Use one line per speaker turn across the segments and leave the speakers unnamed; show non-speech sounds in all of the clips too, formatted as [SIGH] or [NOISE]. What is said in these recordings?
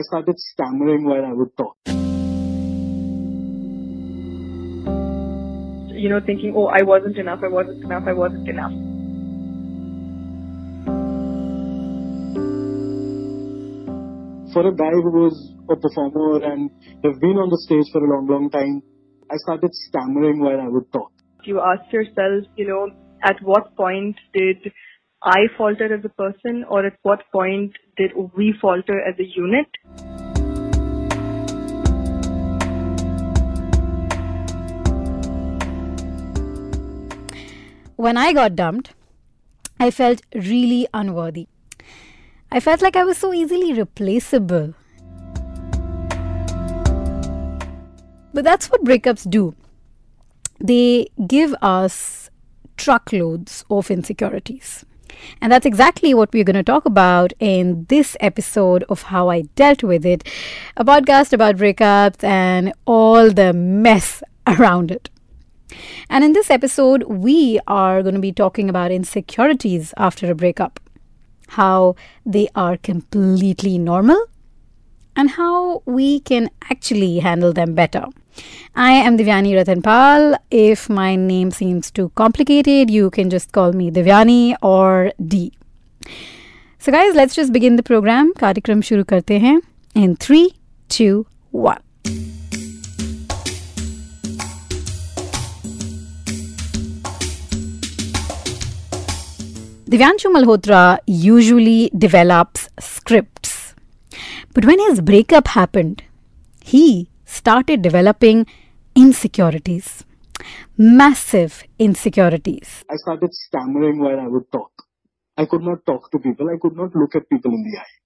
I started stammering while I would talk.
You know, thinking, oh, I wasn't enough, I wasn't enough, I wasn't enough.
For a guy who was a performer and have been on the stage for a long, long time, I started stammering while I would talk.
You ask yourself, you know, at what point did I falter as a person or at what point did we falter as a unit?
When I got dumped, I felt really unworthy. I felt like I was so easily replaceable. But that's what breakups do. They give us truckloads of insecurities. And that's exactly what we're going to talk about in this episode of How I Dealt with It, a podcast about breakups and all the mess around it. And in this episode, we are going to be talking about insecurities after a breakup, how they are completely normal, and how we can actually handle them better. I am Divyani Ratanpal. If my name seems too complicated, you can just call me Divyani or D. So, guys, let's just begin the program. कार्यक्रम शुरू करते हैं in three, two, one. Divyanshu Malhotra usually develops scripts. But when his breakup happened, he started developing insecurities. Massive insecurities.
I started stammering while I would talk. I could not talk to people. I could not look at people in the eye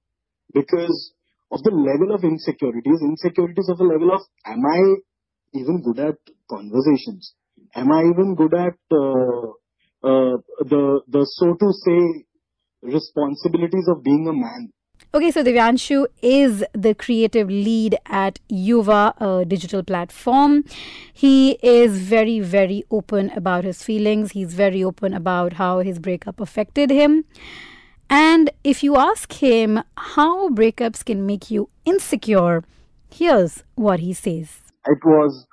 because of the level of insecurities. Insecurities of a level of, am I even good at conversations? Am I even good at uh, uh, the the so to say responsibilities of being a man?
Okay, so Divyanshu is the creative lead at Yuvaa, a digital platform. He is very, very open about his feelings. He's very open about how his breakup affected him. And if you ask him how breakups can make you insecure, here's what he says.
It was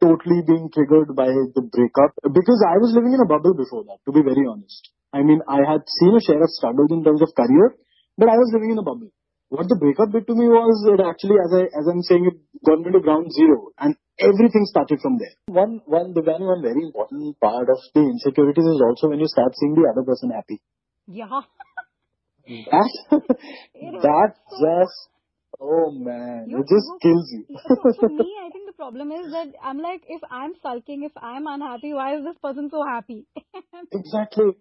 totally being triggered by the breakup because I was living in a bubble before that, to be very honest. I mean, I had seen a share of struggles in terms of career, but I was living in a bubble. What the breakup did to me was it actually, as I as I'm saying, it got me to ground zero, and everything started from there. One one the very one very important part of the insecurities is also when you start seeing the other person happy.
Yeah. [LAUGHS]
That that just oh man,
You-
it just
you-
kills you.
so for me, [LAUGHS] I think the problem is that I'm like, if I'm sulking, if I'm unhappy, why is this person so happy? [LAUGHS]
Exactly.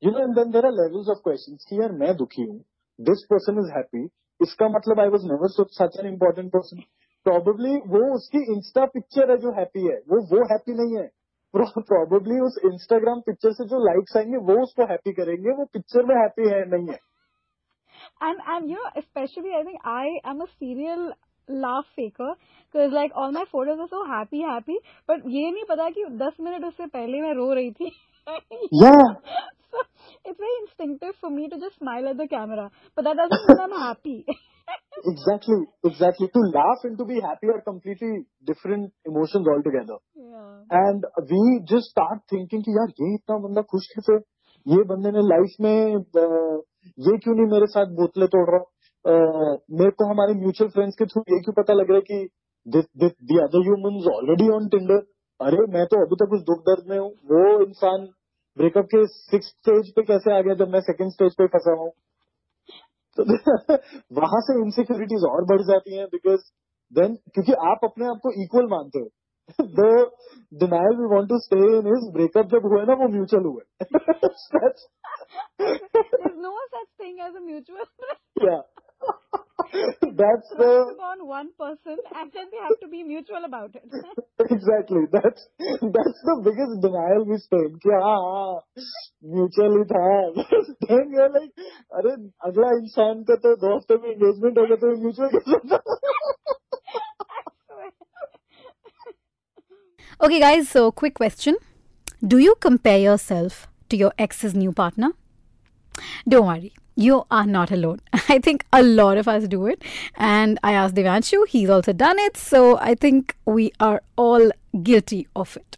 You know, and then there are levels of questions. कि यार मैं दुखी हूँ. This person is happy. इसका मतलब I was never such such an important person. Probably वो उसकी Insta picture है जो हैप्पी है वो वो हैप्पी नहीं है प्रॉबेबली उस इंस्टाग्राम पिक्चर से जो लाइक्स आएंगे वो उसको हैप्पी करेंगे वो पिक्चर में हैप्पी है नहीं है
and and you know, especially I think I am a serial laugh faker because like all my photos are so happy, happy. But ये नहीं पता कि 10 मिनट उससे पहले मैं रो रही थी.
Yeah.
so it's very instinctive for me to just smile at the camera, but that doesn't mean I'm happy.
Exactly. Exactly. To laugh and to be happy are completely different emotions altogether.
yeah.
And we just start thinking कि यार ये इतना बंदा खुश कैसे ये बंदे ने लाइफ में अ, ये क्यों नहीं मेरे साथ बोतलें तोड़ रहा अ, मेरे को हमारे म्यूचुअल फ्रेंड्स के थ्रू ये क्यों पता लग रहा है कि the other human already on Tinder अरे मैं तो अभी तक उस दुख दर्द में हूँ वो इंसान ब्रेकअप के सिक्स स्टेज पे कैसे आ गया जब मैं सेकंड स्टेज पे फंसा हूँ? तो [LAUGHS] वहाँ से इनसिक्योरिटीज और बढ़ जाती हैं बिकॉज़ देन क्योंकि आप अपने आप को इक्वल मानते हो। The denial we want to stay in is breakup जब हुआ ना वो म्यूचुअल हुआ है।
Thing as a mutual.
yeah. [LAUGHS] That's the
on one person [LAUGHS] and then they have to be mutual about it. [LAUGHS]
exactly that's that's the biggest denial we stay in कि हाँ हाँ mutual ही [LAUGHS] था then you're like अरे अगला इंसान का तो दो हफ्ते में एंगेजमेंट हो गया तो म्यूचुअल कैसे
Okay, guys, so quick question. Do you compare yourself to your ex's new partner? Don't worry, you are not alone. [LAUGHS] I think a lot of us do it. And I asked Divyanshu, he's also done it. So I think we are all guilty of it.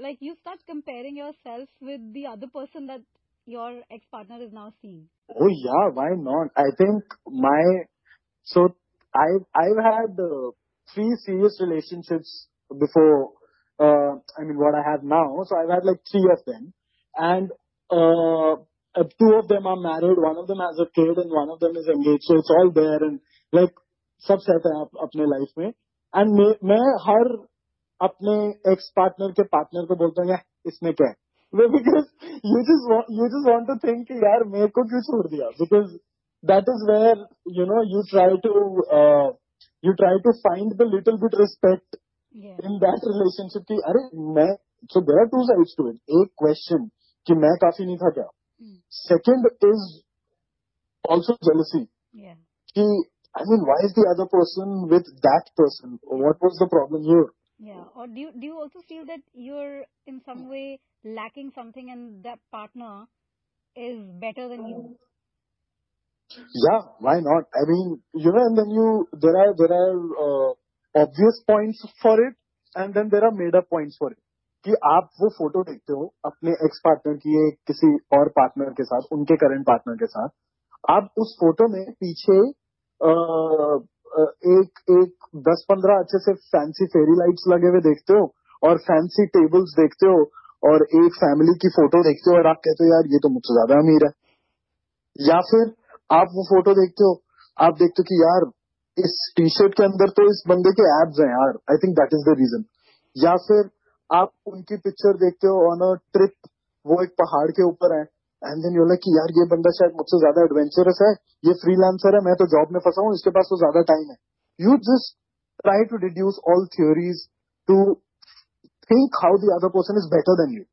Like you start comparing yourself with the other person that your ex partner is now seeing?
Oh yeah, why not? I think my so I've I've had uh, three serious relationships before. Uh, I mean, what I have now. So I've had like three of them, and uh, uh, two of them are married, one of them has a kid, and one of them is engaged. So it's all there, and like सब set है आप अपने life में. And मैं, मैं हर अपने ex partner के partner को बोलता हूँ इसमें क्या है? Because you just you just want to think यार मेरे को क्यों छोड़ दिया? Because that is where you know you try to you try to find the little bit respect in that relationship की अरे मैं so there are two sides to it एक क्वेश्चन कि मैं काफ़ी नहीं था क्या? Hmm. Second is also jealousy. Yeah. She, I mean, why is the other person with that person? What was the problem here?
Yeah. Or do you, do you also feel that you're in some way lacking something and that partner is better than you?
Yeah, why not? I mean, you know, and then you there are there are uh, obvious points for it, and then there are made up points for it. कि आप वो photo देखते हो अपने ex partner की या किसी और पार्टनर के साथ उनके करंट पार्टनर के साथ। आप उस फ़ोटो में पीछे आ, एक एक दस पंद्रह अच्छे से फैंसी फेरी लाइट्स लगे हुए देखते हो और फैंसी टेबल्स देखते हो और एक फैमिली की फ़ोटो देखते हो और आप कहते हो यार ये तो मुझसे ज़्यादा अमीर है। या फिर आप वो फ़ोटो देखते हो आप देखते हो कि यार इस टी शर्ट के अंदर तो इस बंदे के एब्स हैं यार। I think that is the reason या फिर आप उनकी पिक्चर देखते हो ऑन अ ट्रिप वो एक पहाड़ के ऊपर है एंड देन यू लाइक कि यार ये बंदा शायद मुझसे ज़्यादा एडवेंचरस है, ये फ्रीलांसर है, मैं तो जॉब में फंसा हूँ, इसके पास तो ज़्यादा टाइम है। You just try to deduce all theories to think how the other person is better than you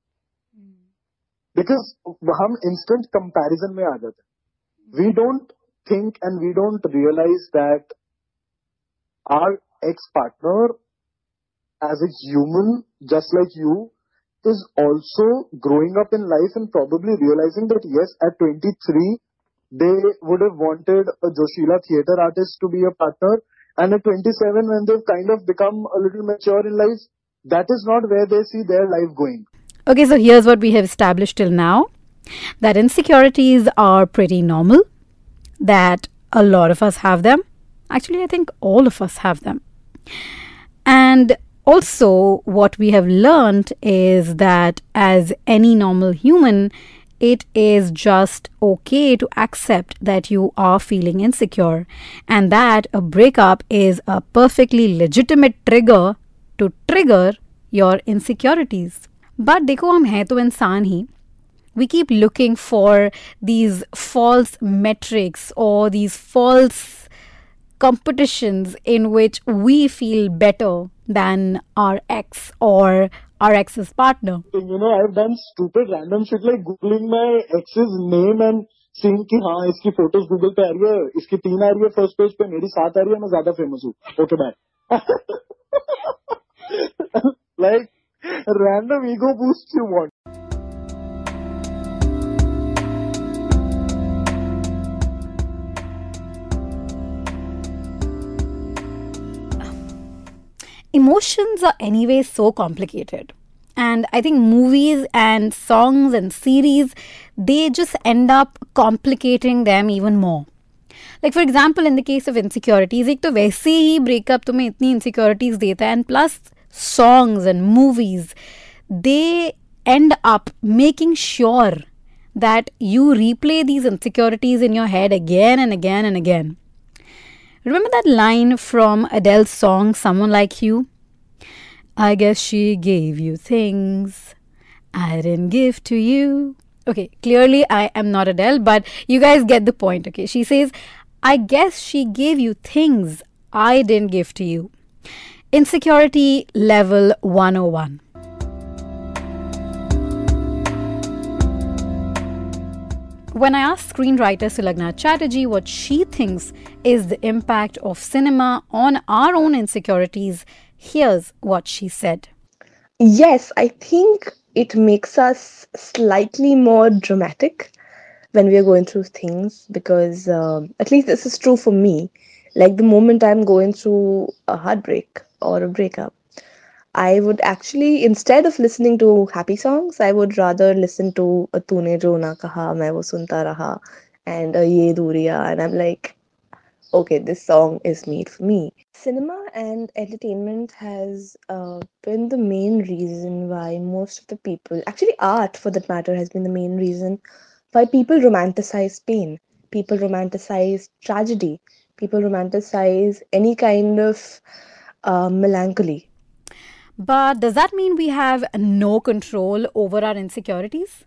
because हम इंस्टेंट कंपैरिजन में आ जाते हैं। We don't think and we don't realise that our ex partner as a human, just like you, is also growing up in life and probably realizing that yes, at 23, they would have wanted a Joshila theater artist to be a partner. And at 27, when they've kind of become a little mature in life, that is not where they see their life going.
Okay, so here's what we have established till now that insecurities are pretty normal, that a lot of us have them. Actually, I think all of us have them. And also, what we have learned is that as any normal human, it is just okay to accept that you are feeling insecure and that a breakup is a perfectly legitimate trigger to trigger your insecurities. But देखो हम हैं तो इंसान ही we keep looking for these false metrics or these false competitions in which we feel better than our ex or our ex's partner.
You know, I've done stupid random shit like googling my ex's name and seeing कि हाँ इसकी photos Google पे आ रही है इसकी तीन आ रही है फर्स्ट पेज पे मेरी सात आ रही है मैं ज्यादा फेमस हूँ okay bye like random ego boost you want
emotions are anyway so complicated. And I think movies and songs and series, they just end up complicating them even more. Like for example, in the case of insecurities, एक तो वैसे ही breakup तुम्हें इतनी insecurities देता है and plus songs and movies, they end up making sure that you replay these insecurities in your head again and again and again. Remember that line from Adele's song, Someone Like You? I guess she gave you things I didn't give to you. Okay, clearly I am not Adele, but you guys get the point. Okay, she says, I guess she gave you things I didn't give to you. Insecurity level 101. When I asked screenwriter Sulagna Chatterjee what she thinks is the impact of cinema on our own insecurities, here's what she said.
Yes, I think it makes us slightly more dramatic. when we are going through things because um, at least this is true for me like the moment i'm going through a heartbreak or a breakup i would actually instead of listening to happy songs i would rather listen to a tune jo na kaha main wo sunta raha and ye duriya. And i'm like okay this song is made for me. Cinema and entertainment has uh, been the main reason why most of the people actually art for that matter has been the main reason why people romanticize pain, people romanticize tragedy, people romanticize any kind of uh, melancholy.
But does that mean we have no control over our insecurities?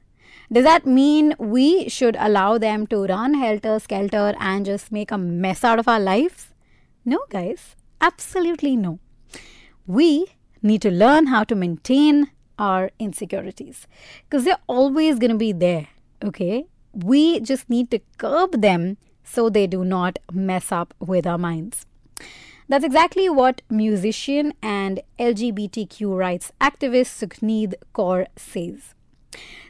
Does that mean we should allow them to run helter skelter and just make a mess out of our lives? No, guys, absolutely no. We need to learn how to maintain our insecurities because they're always going to be there okay? We just need to curb them so they do not mess up with our minds. That's exactly what musician and LGBTQ rights activist Sukhneet Kaur says.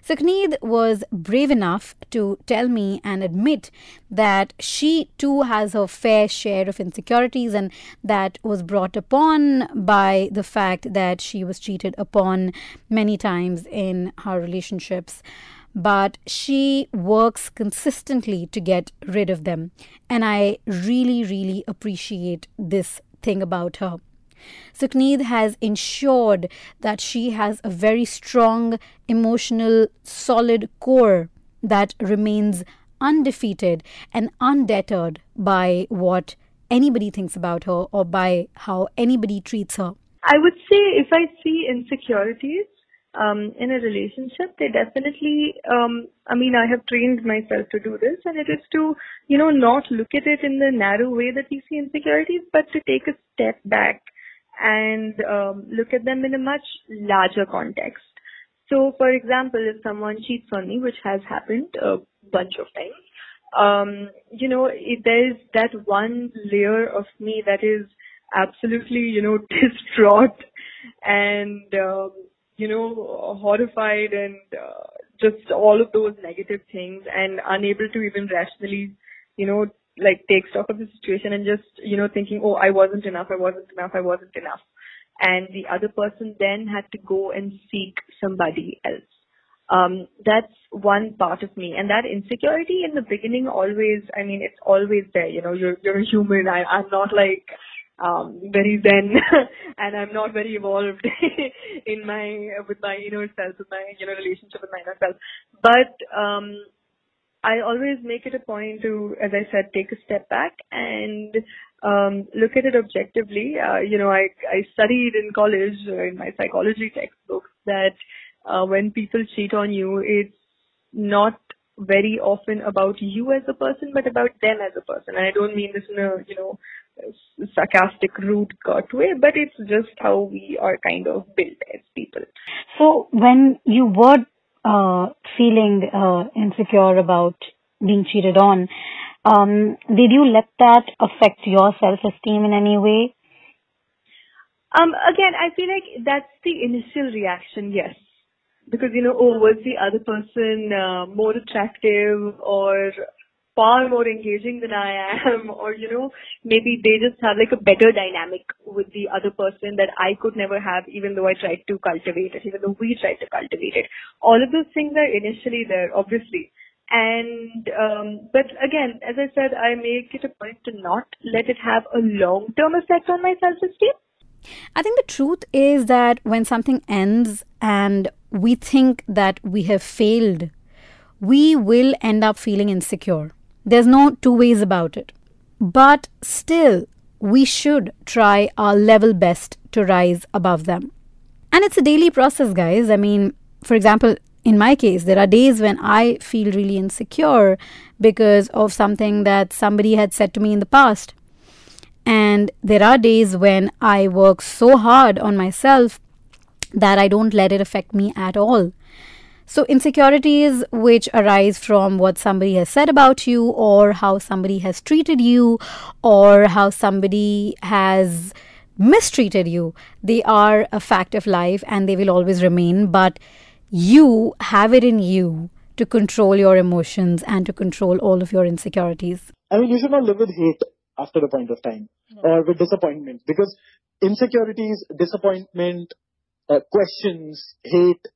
Sukhneet was brave enough to tell me and admit that she too has her fair share of insecurities and that was brought upon by the fact that she was cheated upon many times in her relationships but she works consistently to get rid of them. And I really, really appreciate this thing about her. Sukhneet has ensured that she has a very strong, emotional, solid core that remains undefeated and undeterred by what anybody thinks about her or by how anybody treats her.
I would say if I see insecurities, um, in a relationship, they definitely, um, I mean, I have trained myself to do this and it is to, you know, not look at it in the narrow way that we see insecurities, but to take a step back and um, look at them in a much larger context. So, for example, if someone cheats on me, which has happened a bunch of times, um, you know, there's that one layer of me that is absolutely, you know, [LAUGHS] distraught and, um, you know, horrified and uh, just all of those negative things and unable to even rationally, you know, like take stock of the situation and just, you know, thinking, oh, I wasn't enough, I wasn't enough, I wasn't enough. And the other person then had to go and seek somebody else. Um, that's one part of me. And that insecurity in the beginning always, I mean, it's always there. You know, you're, you're a human. I, I'm not like, um, very zen [LAUGHS] and I'm not very evolved [LAUGHS] in my with my inner self, with my you know relationship with my inner self. But um, I always make it a point to, as I said, take a step back and um, look at it objectively. Uh, you know, I I studied in college uh, in my psychology textbooks that uh, when people cheat on you, it's not very often about you as a person, but about them as a person. And I don't mean this in a you know sarcastic, rude, curt way, but it's just how we are kind of built as people.
So when you were uh, feeling uh, insecure about being cheated on, um, did you let that affect your self-esteem in any way?
Um, again, I feel like that's the initial reaction, yes. Because, you know, oh, was the other person uh, more attractive or far more engaging than I am, [LAUGHS] or you know, maybe they just have like a better dynamic with the other person that I could never have, even though I tried to cultivate it, even though we tried to cultivate it. All of those things are initially there, obviously. And um, but again, as I said, I make it a point to not let it have a long-term effect on my self-esteem.
I think the truth is that when something ends and we think that we have failed, we will end up feeling insecure there's no two ways about it. But still, we should try our level best to rise above them. And it's a daily process, guys. I mean, for example, in my case, there are days when I feel really insecure because of something that somebody had said to me in the past. And there are days when I work so hard on myself that I don't let it affect me at all. So, insecurities which arise from what somebody has said about you, or how somebody has treated you, or how somebody has mistreated you, they are a fact of life and they will always remain. But you have it in you to control your emotions and to control all of your insecurities.
I mean, you should not live with hate after a point of time or with disappointment because insecurities, disappointment, uh, questions, hate,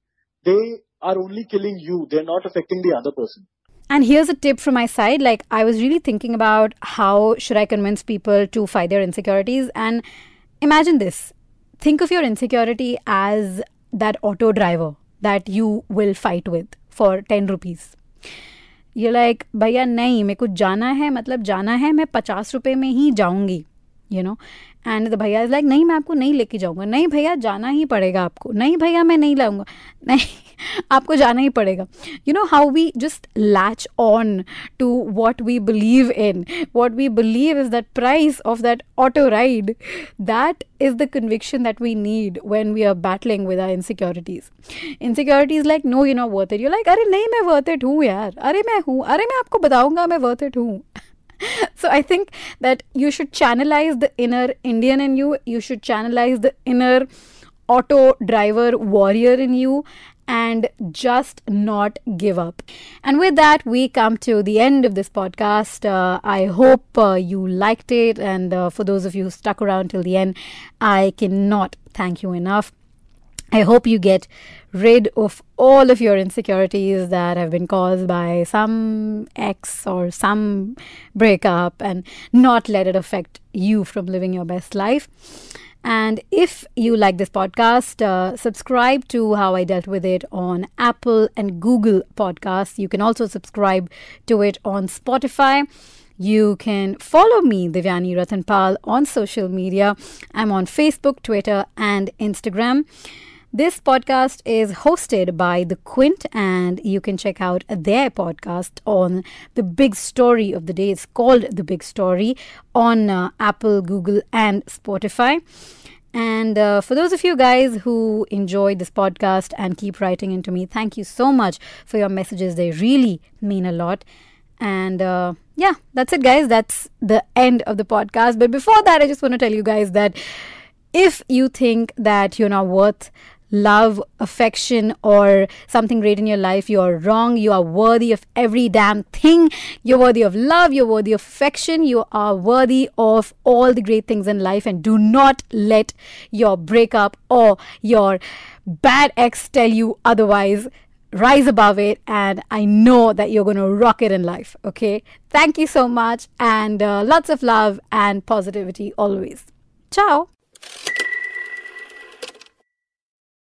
they are only killing you. They're not affecting the other person.
And here's a tip from my side. Like I was really thinking about how should I convince people to fight their insecurities and imagine this. Think of your insecurity as that auto driver that you will fight with for 10 rupees. You're like भैया नहीं मेरे को जाना है मतलब जाना है मैं पचास रुपए में ही जाऊंगी यू नो एंड द भैया इज लाइक नहीं मैं आपको नहीं लेके जाऊंगा नहीं भैया जाना ही पड़ेगा आपको नहीं भैया मैं नहीं लाऊंगा नहीं आपको जाना ही पड़ेगा। You know how we just latch on to what we believe in what we believe is that price of that auto ride that is the conviction that we need when we are battling with our insecurities insecurities like no you know worth it you like अरे नहीं मैं worth it हूँ यार। अरे मैं हूँ। अरे मैं आपको बताऊँगा मैं वर्थ इट हूँ. [LAUGHS] So I think that you should channelize the inner Indian in you. You should channelize the inner auto driver warrior in you, and just not give up. And with that, we come to the end of this podcast. Uh, I hope uh, you liked it. And uh, for those of you who stuck around till the end, I cannot thank you enough. I hope you get rid of all of your insecurities that have been caused by some ex or some breakup and not let it affect you from living your best life. And if you like this podcast, uh, subscribe to How I Dealt with It on Apple and Google Podcasts. You can also subscribe to it on Spotify. You can follow me, Devyani Ratanpal, on social media. I'm on Facebook, Twitter, and Instagram. This podcast is hosted by The Quint, and you can check out their podcast on the big story of the day. It's called The Big Story on uh, Apple, Google, and Spotify. And uh, for those of you guys who enjoyed this podcast and keep writing into me, thank you so much for your messages. They really mean a lot. And uh, yeah, that's it, guys. That's the end of the podcast. But before that, I just want to tell you guys that if you think that you're not worth love, affection, or something great in your life, you are wrong. You are worthy of every damn thing. You're worthy of love. You're worthy of affection. You are worthy of all the great things in life. And do not let your breakup or your bad ex tell you otherwise. Rise above it, and I know that you're going to rock it in life. Okay. Thank you so much, and uh, lots of love and positivity always. Ciao.